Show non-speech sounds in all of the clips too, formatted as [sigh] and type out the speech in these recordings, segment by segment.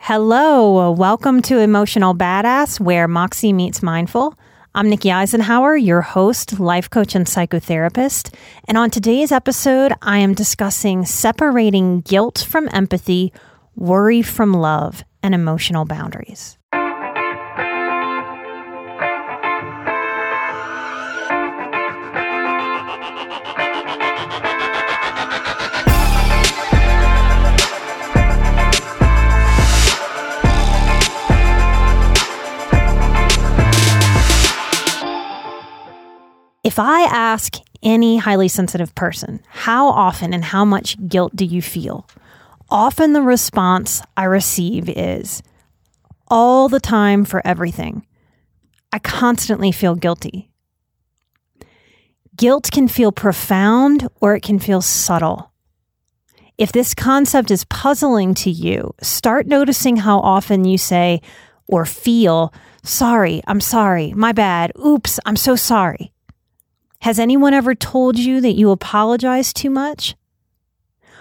Hello, welcome to Emotional Badass, where Moxie meets Mindful. I'm Nikki Eisenhauer, your host, life coach, and psychotherapist. And on today's episode, I am discussing separating guilt from empathy, worry from love, and emotional boundaries. If I ask any highly sensitive person, how often and how much guilt do you feel? Often the response I receive is all the time for everything. I constantly feel guilty. Guilt can feel profound or it can feel subtle. If this concept is puzzling to you, start noticing how often you say or feel, sorry, I'm sorry, my bad, oops, I'm so sorry. Has anyone ever told you that you apologize too much?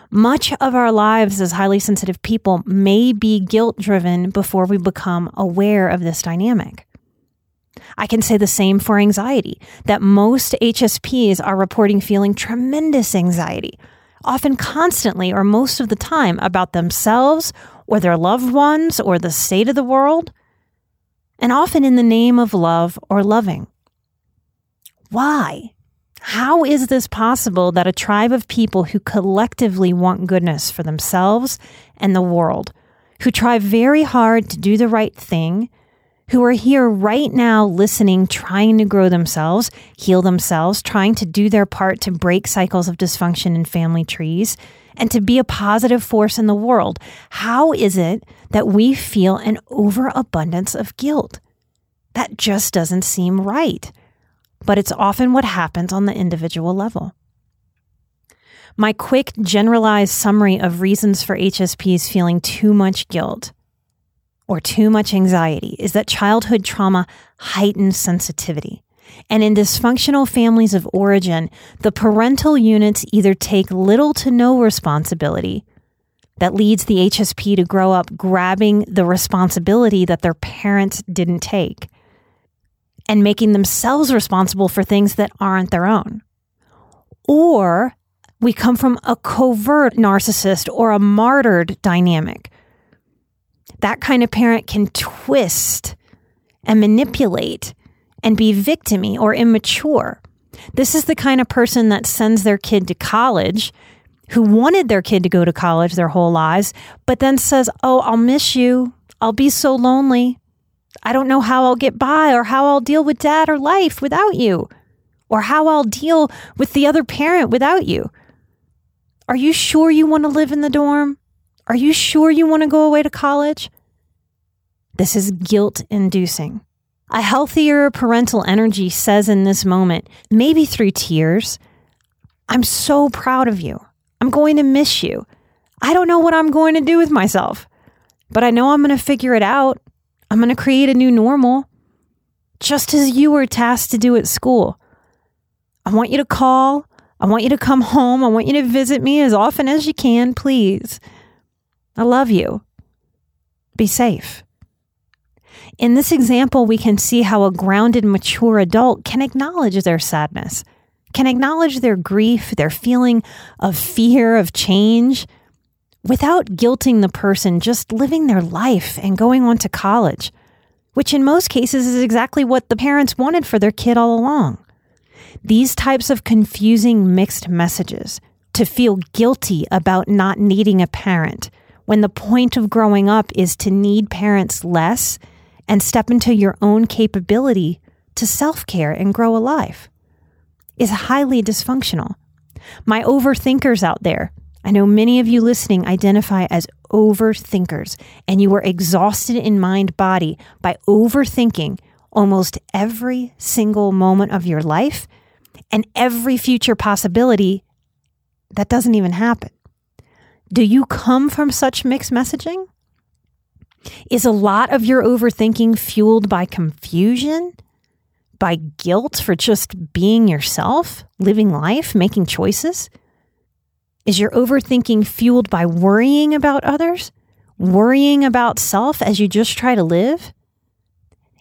Much of our lives as highly sensitive people may be guilt driven before we become aware of this dynamic. I can say the same for anxiety, that most HSPs are reporting feeling tremendous anxiety, often constantly or most of the time about themselves or their loved ones or the state of the world, and often in the name of love or loving. Why? How is this possible that a tribe of people who collectively want goodness for themselves and the world, who try very hard to do the right thing, who are here right now listening, trying to grow themselves, heal themselves, trying to do their part to break cycles of dysfunction in family trees, and to be a positive force in the world. How is it that we feel an overabundance of guilt? That just doesn't seem right but it's often what happens on the individual level. My quick generalized summary of reasons for HSPs feeling too much guilt or too much anxiety is that childhood trauma heightens sensitivity. And in dysfunctional families of origin, the parental units either take little to no responsibility that leads the HSP to grow up grabbing the responsibility that their parents didn't take and making themselves responsible for things that aren't their own. Or we come from a covert narcissist or a martyred dynamic. That kind of parent can twist and manipulate and be victimy or immature. This is the kind of person that sends their kid to college who wanted their kid to go to college their whole lives, but then says, Oh, I'll miss you. I'll be so lonely. I don't know how I'll get by or how I'll deal with dad or life without you or how I'll deal with the other parent without you. Are you sure you want to live in the dorm? Are you sure you want to go away to college? This is guilt inducing. A healthier parental energy says in this moment, maybe through tears, I'm so proud of you. I'm going to miss you. I don't know what I'm going to do with myself, but I know I'm going to figure it out. I'm going to create a new normal, just as you were tasked to do at school. I want you to call. I want you to come home. I want you to visit me as often as you can, please. I love you. Be safe. In this example, we can see how a grounded, mature adult can acknowledge their sadness, can acknowledge their grief, their feeling of fear, of change, without guilting the person just living their life and going on to college, which in most cases is exactly what the parents wanted for their kid all along. These types of confusing mixed messages to feel guilty about not needing a parent when the point of growing up is to need parents less and step into your own capability to self care and grow a life is highly dysfunctional. My overthinkers out there, I know many of you listening identify as overthinkers, and you are exhausted in mind body by overthinking almost every single moment of your life and every future possibility that doesn't even happen. Do you come from such mixed messaging? Is a lot of your overthinking fueled by confusion, by guilt for just being yourself, living life, making choices? Is your overthinking fueled by worrying about others, worrying about self as you just try to live?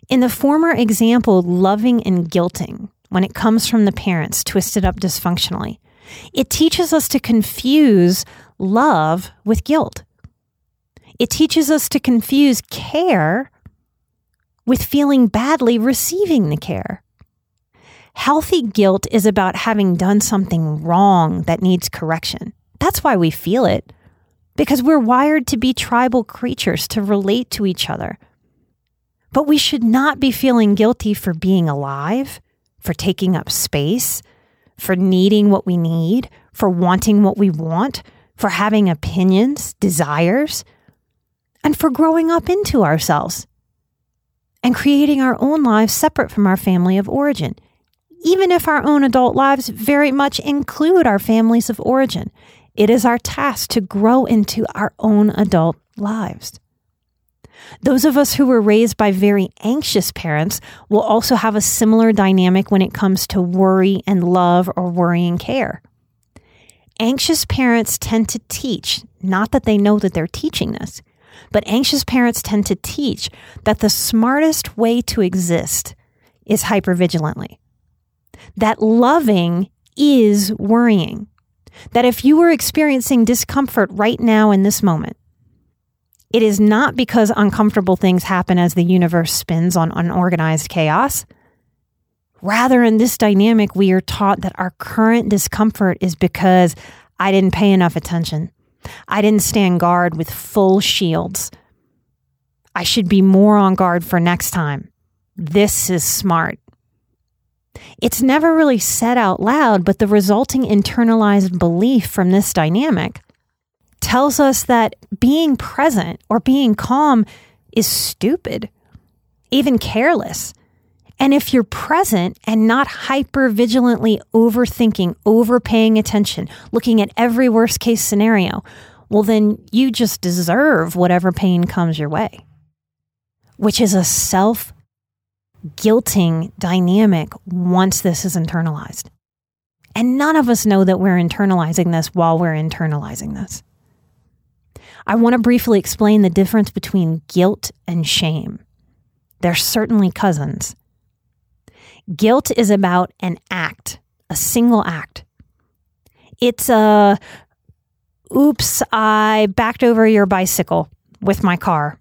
In the former example, loving and guilting, when it comes from the parents twisted up dysfunctionally, it teaches us to confuse love with guilt. It teaches us to confuse care with feeling badly receiving the care. Healthy guilt is about having done something wrong that needs correction. That's why we feel it, because we're wired to be tribal creatures to relate to each other. But we should not be feeling guilty for being alive, for taking up space, for needing what we need, for wanting what we want, for having opinions, desires, and for growing up into ourselves and creating our own lives separate from our family of origin, even if our own adult lives very much include our families of origin. It is our task to grow into our own adult lives. Those of us who were raised by very anxious parents will also have a similar dynamic when it comes to worry and love or worrying care. Anxious parents tend to teach, not that they know that they're teaching this, but anxious parents tend to teach that the smartest way to exist is hypervigilantly. That loving is worrying. That if you are experiencing discomfort right now in this moment, it is not because uncomfortable things happen as the universe spins on unorganized chaos. Rather, in this dynamic, we are taught that our current discomfort is because I didn't pay enough attention. I didn't stand guard with full shields. I should be more on guard for next time. This is smart. It's never really said out loud, but the resulting internalized belief from this dynamic tells us that being present or being calm is stupid, even careless. And if you're present and not hyper vigilantly overthinking, overpaying attention, looking at every worst case scenario, well, then you just deserve whatever pain comes your way, which is a self guilting dynamic once this is internalized. And none of us know that we're internalizing this while we're internalizing this. I want to briefly explain the difference between guilt and shame. They're certainly cousins. Guilt is about an act, a single act. It's a, oops, I backed over your bicycle with my car.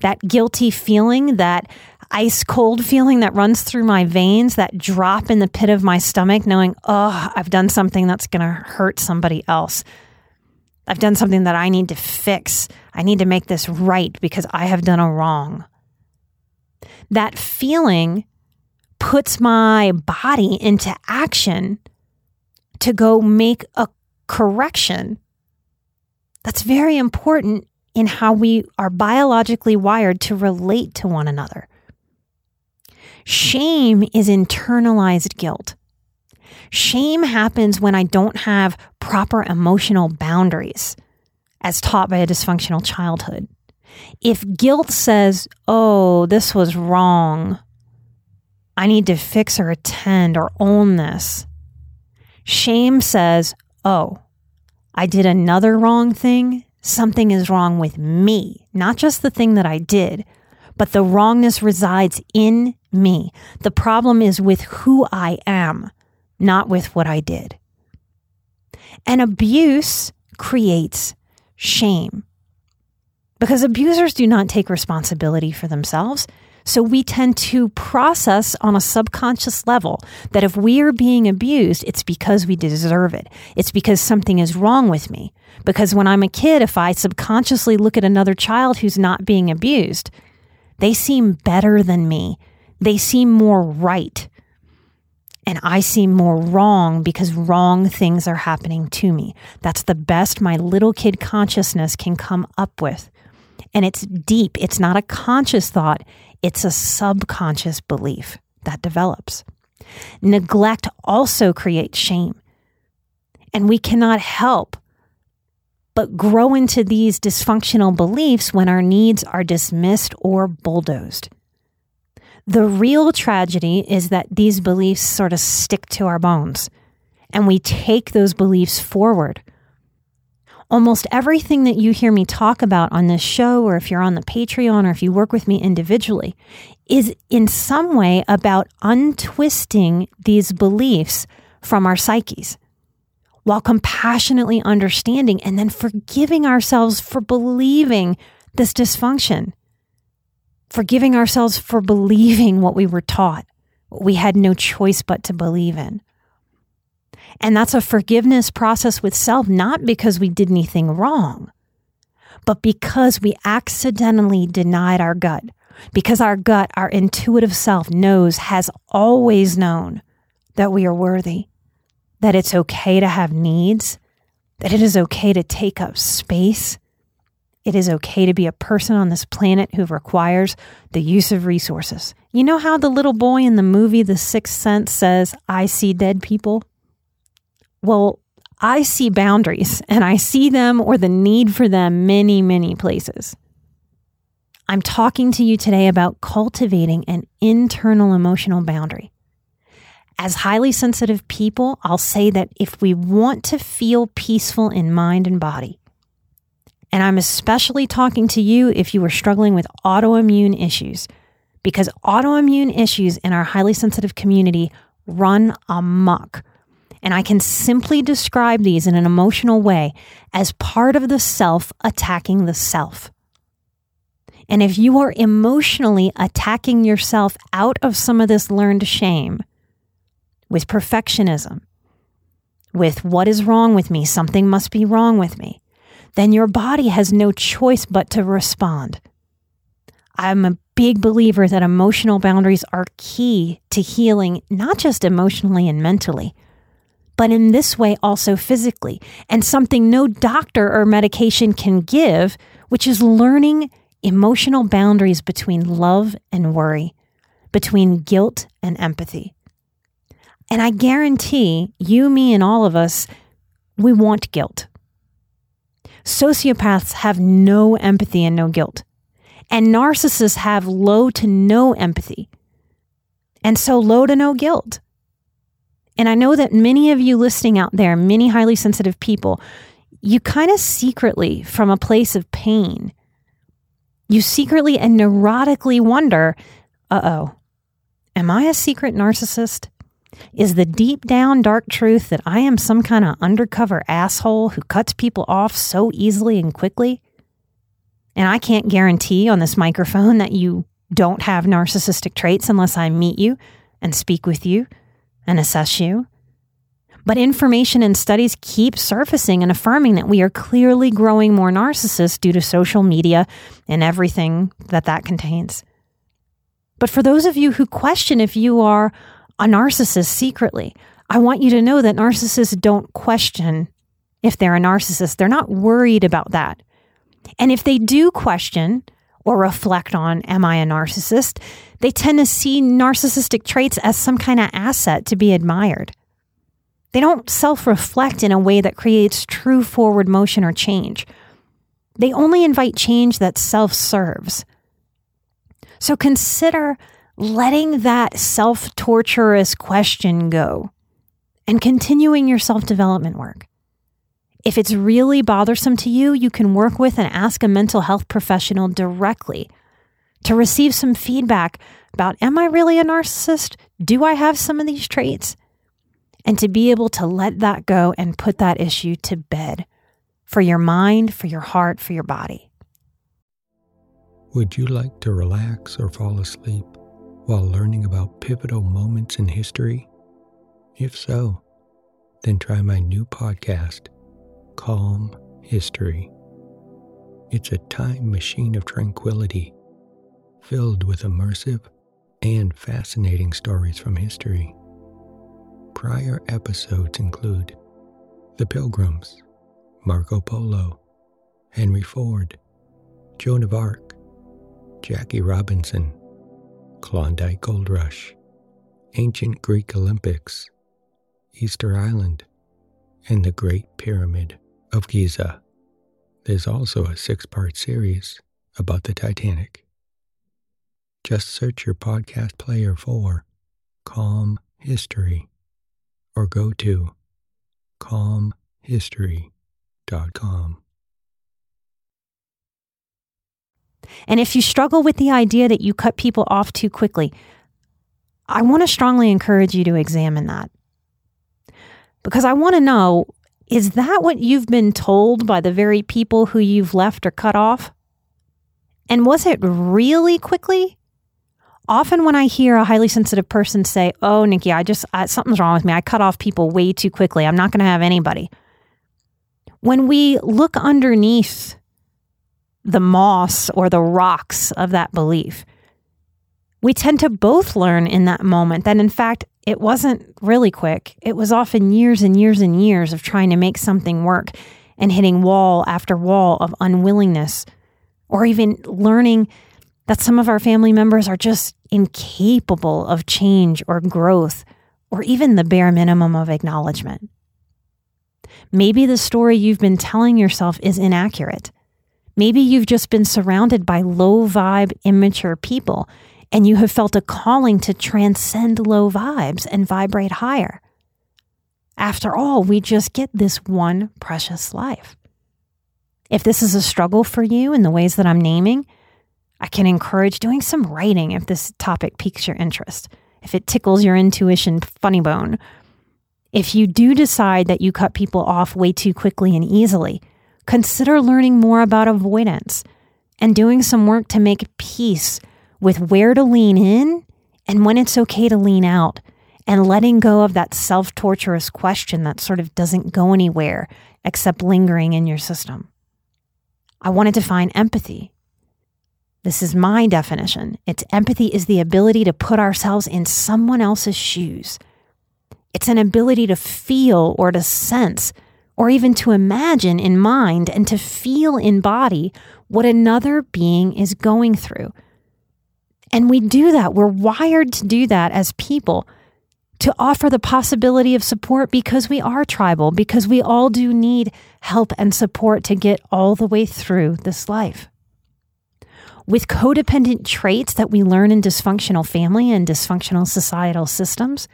That guilty feeling, that ice cold feeling that runs through my veins, that drop in the pit of my stomach, knowing, oh, I've done something that's going to hurt somebody else. I've done something that I need to fix. I need to make this right because I have done a wrong. That feeling puts my body into action to go make a correction. That's very important in how we are biologically wired to relate to one another. Shame is internalized guilt. Shame happens when I don't have proper emotional boundaries, as taught by a dysfunctional childhood. If guilt says, oh, this was wrong, I need to fix or attend or own this. Shame says, oh, I did another wrong thing. Something is wrong with me, not just the thing that I did, but the wrongness resides in me. The problem is with who I am, not with what I did. And abuse creates shame because abusers do not take responsibility for themselves. So we tend to process on a subconscious level that if we are being abused, it's because we deserve it. It's because something is wrong with me. Because when I'm a kid, if I subconsciously look at another child who's not being abused, they seem better than me. They seem more right. And I seem more wrong because wrong things are happening to me. That's the best my little kid consciousness can come up with. And it's deep. It's not a conscious thought, it's a subconscious belief that develops. Neglect also creates shame. And we cannot help but grow into these dysfunctional beliefs when our needs are dismissed or bulldozed. The real tragedy is that these beliefs sort of stick to our bones and we take those beliefs forward. Almost everything that you hear me talk about on this show, or if you're on the Patreon, or if you work with me individually, is in some way about untwisting these beliefs from our psyches while compassionately understanding and then forgiving ourselves for believing this dysfunction, forgiving ourselves for believing what we were taught, what we had no choice but to believe in. And that's a forgiveness process with self, not because we did anything wrong, but because we accidentally denied our gut. Because our gut, our intuitive self knows, has always known that we are worthy, that it's okay to have needs, that it is okay to take up space. It is okay to be a person on this planet who requires the use of resources. You know how the little boy in the movie The Sixth Sense says, I see dead people? Well, I see boundaries and I see them or the need for them many, many places. I'm talking to you today about cultivating an internal emotional boundary. As highly sensitive people, I'll say that if we want to feel peaceful in mind and body, and I'm especially talking to you if you are struggling with autoimmune issues, because autoimmune issues in our highly sensitive community run amok and I can simply describe these in an emotional way as part of the self attacking the self. And if you are emotionally attacking yourself out of some of this learned shame with perfectionism, with what is wrong with me, something must be wrong with me, then your body has no choice but to respond. I'm a big believer that emotional boundaries are key to healing, not just emotionally and mentally, but in this way also physically, and something no doctor or medication can give, which is learning emotional boundaries between love and worry, between guilt and empathy. And I guarantee you, me, and all of us, we want guilt. Sociopaths have no empathy and no guilt. And narcissists have low to no empathy. And so low to no guilt. And I know that many of you listening out there, many highly sensitive people, you kind of secretly, from a place of pain, you secretly and neurotically wonder uh oh, am I a secret narcissist? Is the deep down dark truth that I am some kind of undercover asshole who cuts people off so easily and quickly? And I can't guarantee on this microphone that you don't have narcissistic traits unless I meet you and speak with you and assess you. But information and studies keep surfacing and affirming that we are clearly growing more narcissists due to social media and everything that that contains. But for those of you who question if you are a narcissist secretly, I want you to know that narcissists don't question if they're a narcissist. They're not worried about that. And if they do question or reflect on, am I a narcissist? they tend to see narcissistic traits as some kind of asset to be admired. They don't self reflect in a way that creates true forward motion or change. They only invite change that self serves. So consider letting that self torturous question go and continuing your self development work. If it's really bothersome to you, you can work with and ask a mental health professional directly to receive some feedback about Am I really a narcissist? Do I have some of these traits? and to be able to let that go and put that issue to bed for your mind, for your heart, for your body. Would you like to relax or fall asleep while learning about pivotal moments in history? If so, then try my new podcast, Calm History. It's a time machine of tranquility filled with immersive and fascinating stories from history. Prior episodes include The Pilgrims, Marco Polo, Henry Ford, Joan of Arc, Jackie Robinson, Klondike Gold Rush, Ancient Greek Olympics, Easter Island, and the Great Pyramid of Giza. There's also a six part series about the Titanic. Just search your podcast player for Calm History or go to calmhistory.com. And if you struggle with the idea that you cut people off too quickly, I want to strongly encourage you to examine that. Because I want to know is that what you've been told by the very people who you've left or cut off? And was it really quickly? Often, when I hear a highly sensitive person say, Oh, Nikki, I just, I, something's wrong with me. I cut off people way too quickly. I'm not going to have anybody. When we look underneath the moss or the rocks of that belief, we tend to both learn in that moment that, in fact, it wasn't really quick. It was often years and years and years of trying to make something work and hitting wall after wall of unwillingness, or even learning that some of our family members are just incapable of change or growth or even the bare minimum of acknowledgement. Maybe the story you've been telling yourself is inaccurate. Maybe you've just been surrounded by low vibe, immature people, and you have felt a calling to transcend low vibes and vibrate higher. After all, we just get this one precious life. If this is a struggle for you in the ways that I'm naming, I can encourage doing some writing if this topic piques your interest, if it tickles your intuition funny bone. If you do decide that you cut people off way too quickly and easily, consider learning more about avoidance and doing some work to make peace with where to lean in and when it's okay to lean out and letting go of that self torturous question that sort of doesn't go anywhere except lingering in your system. I want to define empathy this is my definition. It's empathy is the ability to put ourselves in someone else's shoes. It's an ability to feel or to sense or even to imagine in mind and to feel in body what another being is going through. And we do that. We're wired to do that as people, to offer the possibility of support because we are tribal, because we all do need help and support to get all the way through this life with codependent traits that we learn in dysfunctional family and dysfunctional societal systems,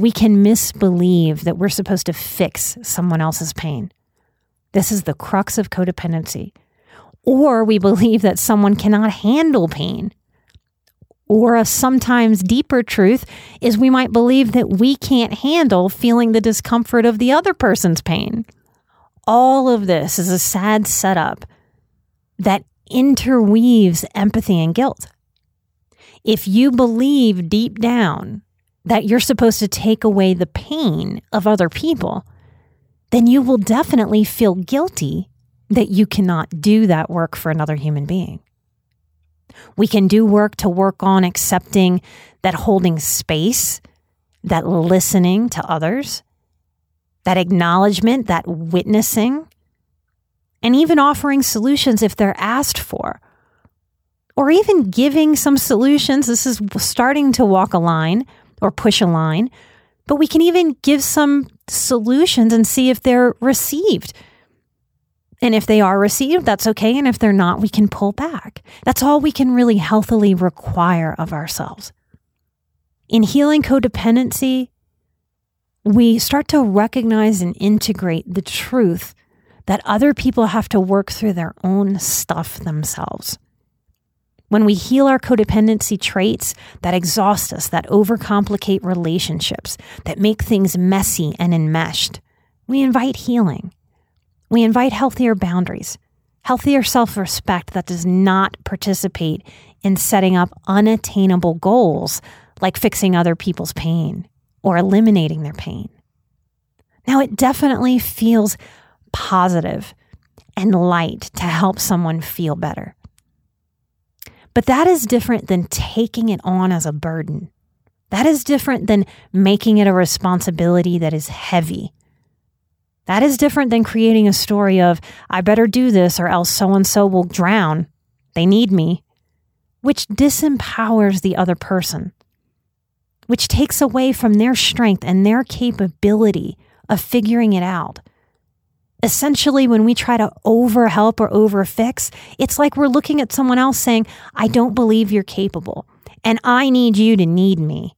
we can misbelieve that we're supposed to fix someone else's pain. This is the crux of codependency. Or we believe that someone cannot handle pain. Or a sometimes deeper truth is we might believe that we can't handle feeling the discomfort of the other person's pain. All of this is a sad setup that interweaves empathy and guilt. If you believe deep down that you're supposed to take away the pain of other people, then you will definitely feel guilty that you cannot do that work for another human being. We can do work to work on accepting that holding space, that listening to others, that acknowledgement, that witnessing, and even offering solutions if they're asked for, or even giving some solutions. This is starting to walk a line or push a line, but we can even give some solutions and see if they're received. And if they are received, that's okay. And if they're not, we can pull back. That's all we can really healthily require of ourselves. In healing codependency, we start to recognize and integrate the truth that other people have to work through their own stuff themselves. When we heal our codependency traits that exhaust us, that overcomplicate relationships, that make things messy and enmeshed, we invite healing. We invite healthier boundaries, healthier self respect that does not participate in setting up unattainable goals like fixing other people's pain or eliminating their pain. Now, it definitely feels positive and light to help someone feel better. But that is different than taking it on as a burden. That is different than making it a responsibility that is heavy. That is different than creating a story of, I better do this or else so and so will drown. They need me, which disempowers the other person, which takes away from their strength and their capability of figuring it out. Essentially, when we try to overhelp or overfix, it's like we're looking at someone else saying, I don't believe you're capable, and I need you to need me.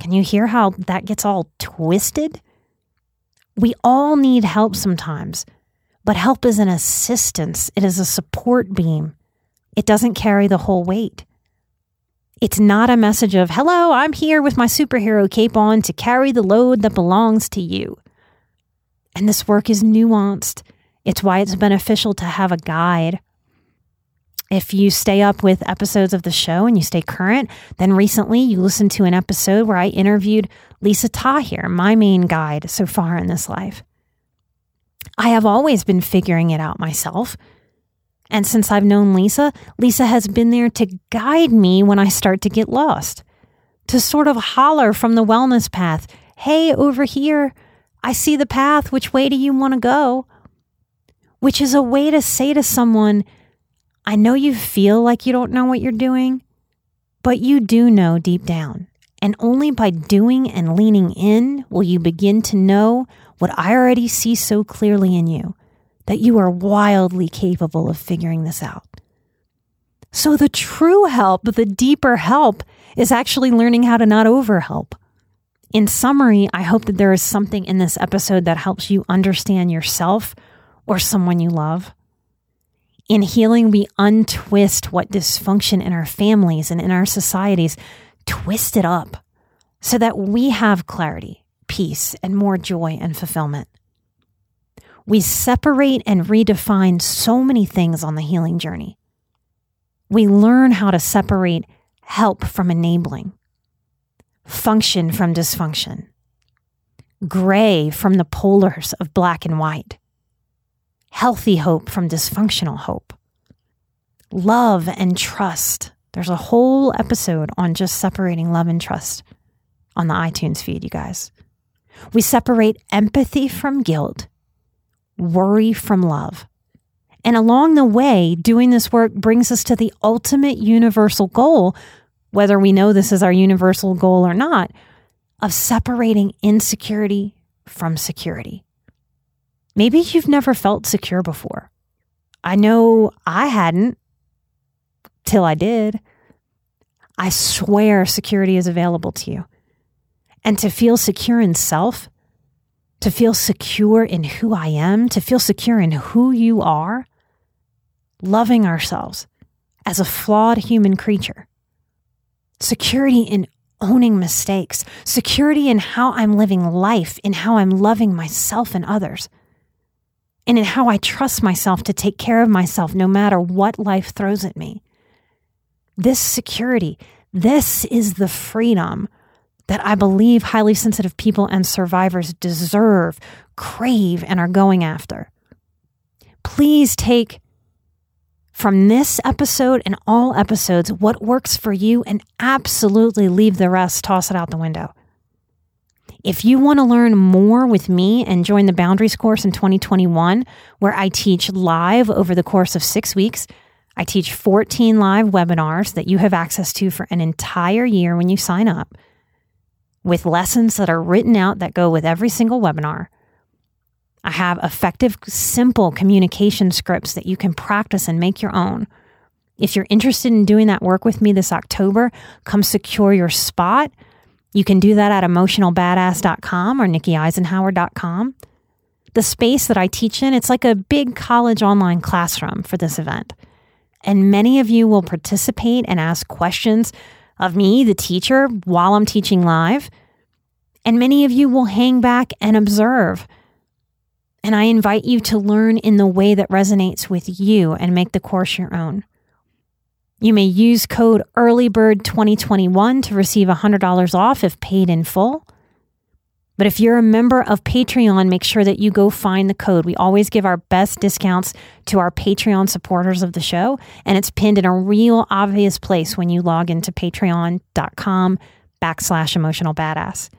Can you hear how that gets all twisted? We all need help sometimes, but help is an assistance, it is a support beam. It doesn't carry the whole weight. It's not a message of, hello, I'm here with my superhero cape on to carry the load that belongs to you. And this work is nuanced. It's why it's beneficial to have a guide. If you stay up with episodes of the show and you stay current, then recently you listened to an episode where I interviewed Lisa Tahir, my main guide so far in this life. I have always been figuring it out myself. And since I've known Lisa, Lisa has been there to guide me when I start to get lost, to sort of holler from the wellness path, hey, over here, I see the path. Which way do you want to go? Which is a way to say to someone, I know you feel like you don't know what you're doing, but you do know deep down. And only by doing and leaning in will you begin to know what I already see so clearly in you that you are wildly capable of figuring this out. So, the true help, the deeper help, is actually learning how to not overhelp. In summary, I hope that there is something in this episode that helps you understand yourself or someone you love. In healing, we untwist what dysfunction in our families and in our societies, twist it up so that we have clarity, peace, and more joy and fulfillment. We separate and redefine so many things on the healing journey. We learn how to separate help from enabling function from dysfunction, gray from the polars of black and white, healthy hope from dysfunctional hope, love and trust. There's a whole episode on just separating love and trust on the iTunes feed, you guys. We separate empathy from guilt, worry from love. And along the way, doing this work brings us to the ultimate universal goal, whether we know this is our universal goal or not, of separating insecurity from security. Maybe you've never felt secure before. I know I hadn't till I did. I swear security is available to you. And to feel secure in self, to feel secure in who I am, to feel secure in who you are, loving ourselves as a flawed human creature security in owning mistakes, security in how I'm living life, in how I'm loving myself and others, and in how I trust myself to take care of myself no matter what life throws at me. This security, this is the freedom that I believe highly sensitive people and survivors deserve, crave, and are going after. Please take from this episode and all episodes what works for you and absolutely leave the rest, toss it out the window. If you want to learn more with me and join the Boundaries course in 2021, where I teach live over the course of six weeks, I teach 14 live webinars that you have access to for an entire year when you sign up, with lessons that are written out that go with every single webinar. I have effective, simple communication scripts that you can practice and make your own. If you're interested in doing that work with me this October, come secure your spot. You can do that at emotionalbadass.com or nikkieisenhauer.com. The space that I teach in, it's like a big college online classroom for this event. And many of you will participate and ask questions of me, the teacher, while I'm teaching live. And many of you will hang back and observe. And I invite you to learn in the way that resonates with you and make the course your own. You may use code EARLYBIRD2021 to receive $100 off if paid in full. But if you're a member of Patreon, make sure that you go find the code. We always give our best discounts to our Patreon supporters of the show, and it's pinned in a real obvious place when you log into patreon.com backslash emotional badass.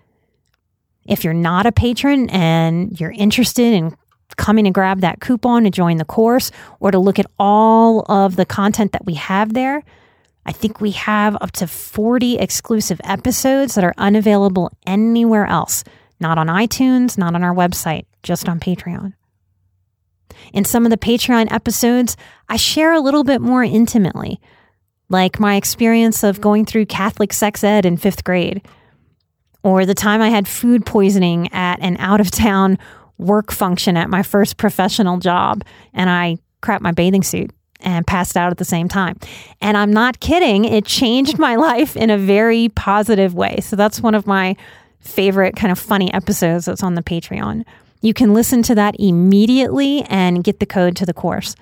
If you're not a patron and you're interested in coming to grab that coupon to join the course or to look at all of the content that we have there, I think we have up to 40 exclusive episodes that are unavailable anywhere else, not on iTunes, not on our website, just on Patreon. In some of the Patreon episodes, I share a little bit more intimately, like my experience of going through Catholic sex ed in fifth grade, or the time I had food poisoning at an out of town work function at my first professional job and I crapped my bathing suit and passed out at the same time. And I'm not kidding, it changed my [laughs] life in a very positive way. So that's one of my favorite kind of funny episodes that's on the Patreon. You can listen to that immediately and get the code to the course.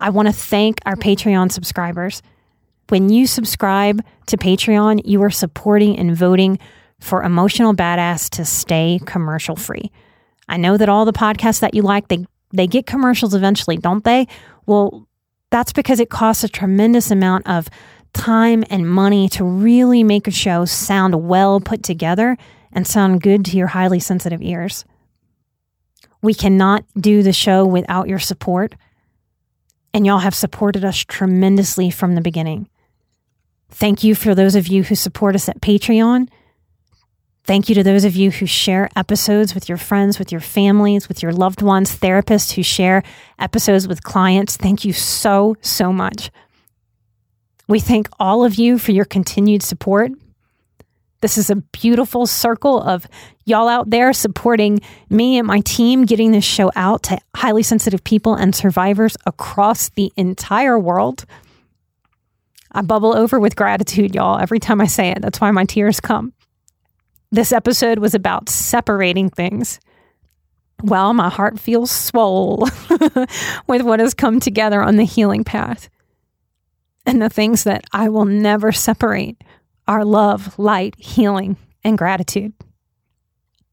I want to thank our Patreon subscribers. When you subscribe to Patreon, you are supporting and voting for Emotional Badass to stay commercial free. I know that all the podcasts that you like, they they get commercials eventually, don't they? Well, that's because it costs a tremendous amount of time and money to really make a show sound well put together and sound good to your highly sensitive ears. We cannot do the show without your support, and y'all have supported us tremendously from the beginning. Thank you for those of you who support us at Patreon. Thank you to those of you who share episodes with your friends, with your families, with your loved ones, therapists who share episodes with clients. Thank you so, so much. We thank all of you for your continued support. This is a beautiful circle of y'all out there supporting me and my team, getting this show out to highly sensitive people and survivors across the entire world. I bubble over with gratitude, y'all, every time I say it. That's why my tears come. This episode was about separating things. Well, my heart feels swole [laughs] with what has come together on the healing path. And the things that I will never separate are love, light, healing, and gratitude.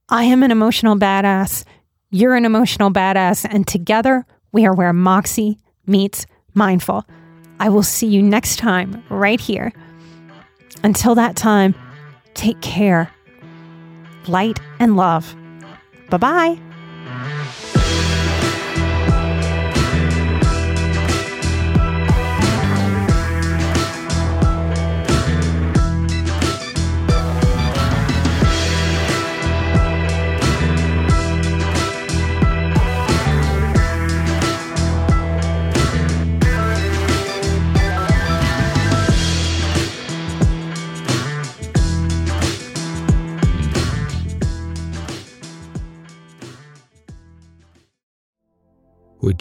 I am an emotional badass. You're an emotional badass. And together, we are where Moxie meets mindful. I will see you next time right here. Until that time, take care light, and love. Bye bye.